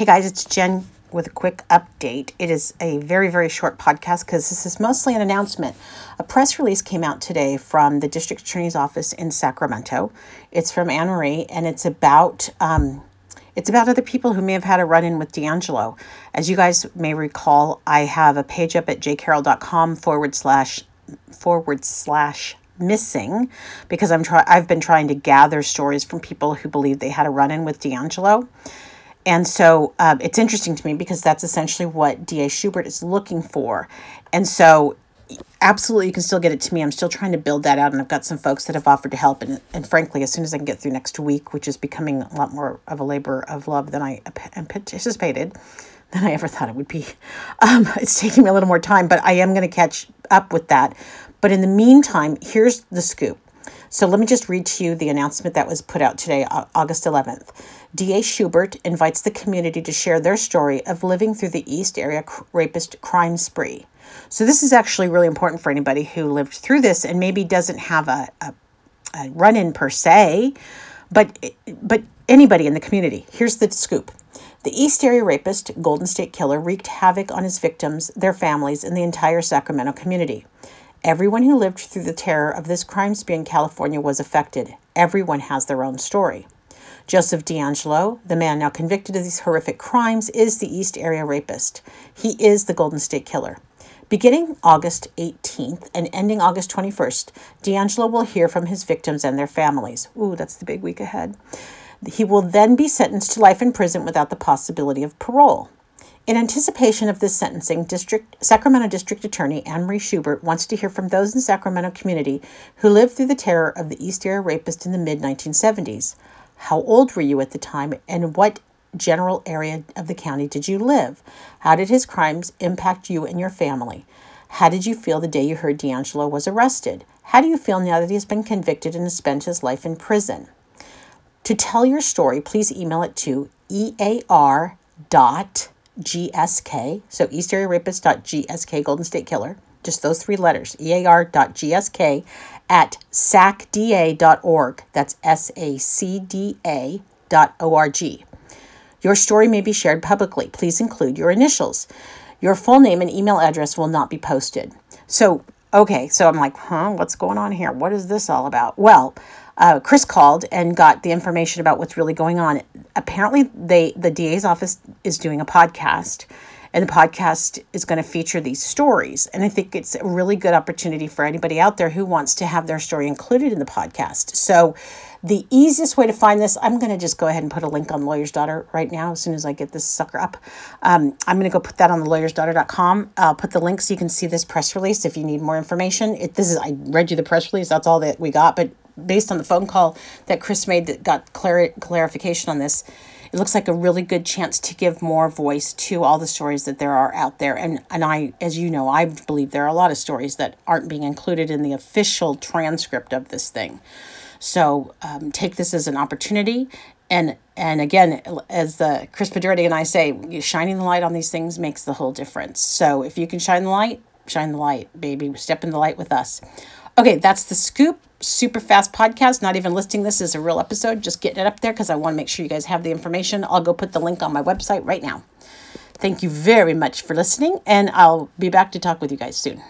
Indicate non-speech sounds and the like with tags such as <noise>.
Hey guys, it's Jen with a quick update. It is a very, very short podcast because this is mostly an announcement. A press release came out today from the district attorney's office in Sacramento. It's from Anne Marie and it's about um, it's about other people who may have had a run in with DeAngelo. As you guys may recall, I have a page up at jcarole.com forward slash forward slash missing because I'm try I've been trying to gather stories from people who believe they had a run in with DeAngelo. And so um, it's interesting to me because that's essentially what DA Schubert is looking for. And so absolutely you can still get it to me. I'm still trying to build that out and I've got some folks that have offered to help and, and frankly as soon as I can get through next week, which is becoming a lot more of a labor of love than I anticipated, than I ever thought it would be. <laughs> Um, it's taking me a little more time, but I am going to catch up with that. But in the meantime, here's the scoop. So let me just read to you the announcement that was put out today, August 11th. DA Schubert invites the community to share their story of living through the East Area rapist crime spree. So this is actually really important for anybody who lived through this and maybe doesn't have a, a, a run in per se, but but anybody in the community. Here's the scoop. The East Area rapist, Golden State Killer, wreaked havoc on his victims, their families, and the entire Sacramento community. Everyone who lived through the terror of this crime spree in California was affected. Everyone has their own story. Joseph DeAngelo, the man now convicted of these horrific crimes, is the East Area rapist. He is the Golden State Killer. Beginning August 18th and ending August 21st, DeAngelo will hear from his victims and their families. Ooh, that's the big week ahead. He will then be sentenced to life in prison without the possibility of parole. In anticipation of this sentencing, District, Sacramento District Attorney Anne Schubert wants to hear from those in Sacramento community who lived through the terror of the East Area rapist in the mid 1970s. How old were you at the time, and what general area of the county did you live? How did his crimes impact you and your family? How did you feel the day you heard DeAngelo was arrested? How do you feel now that he has been convicted and has spent his life in prison? To tell your story, please email it to ear dot GSK, so East Area Rapist.gsk, Golden State Killer, just those three letters, EAR.GSK, at sacda.org. That's S A C D A dot O R G. Your story may be shared publicly. Please include your initials. Your full name and email address will not be posted. So, okay, so I'm like, huh, what's going on here? What is this all about? Well, uh, Chris called and got the information about what's really going on. Apparently, they the DA's office is doing a podcast, and the podcast is going to feature these stories. And I think it's a really good opportunity for anybody out there who wants to have their story included in the podcast. So, the easiest way to find this, I'm going to just go ahead and put a link on Lawyer's Daughter right now as soon as I get this sucker up. Um, I'm going to go put that on the lawyersdaughter.com. I'll put the link so you can see this press release if you need more information. It, this is I read you the press release. That's all that we got, but based on the phone call that Chris made that got clar- clarification on this, it looks like a really good chance to give more voice to all the stories that there are out there. And and I, as you know, I believe there are a lot of stories that aren't being included in the official transcript of this thing. So um, take this as an opportunity. And and again, as the Chris Pedretti and I say, shining the light on these things makes the whole difference. So if you can shine the light, shine the light, baby. Step in the light with us. Okay, that's the scoop super fast podcast, not even listing this as a real episode, just getting it up there because I want to make sure you guys have the information. I'll go put the link on my website right now. Thank you very much for listening, and I'll be back to talk with you guys soon.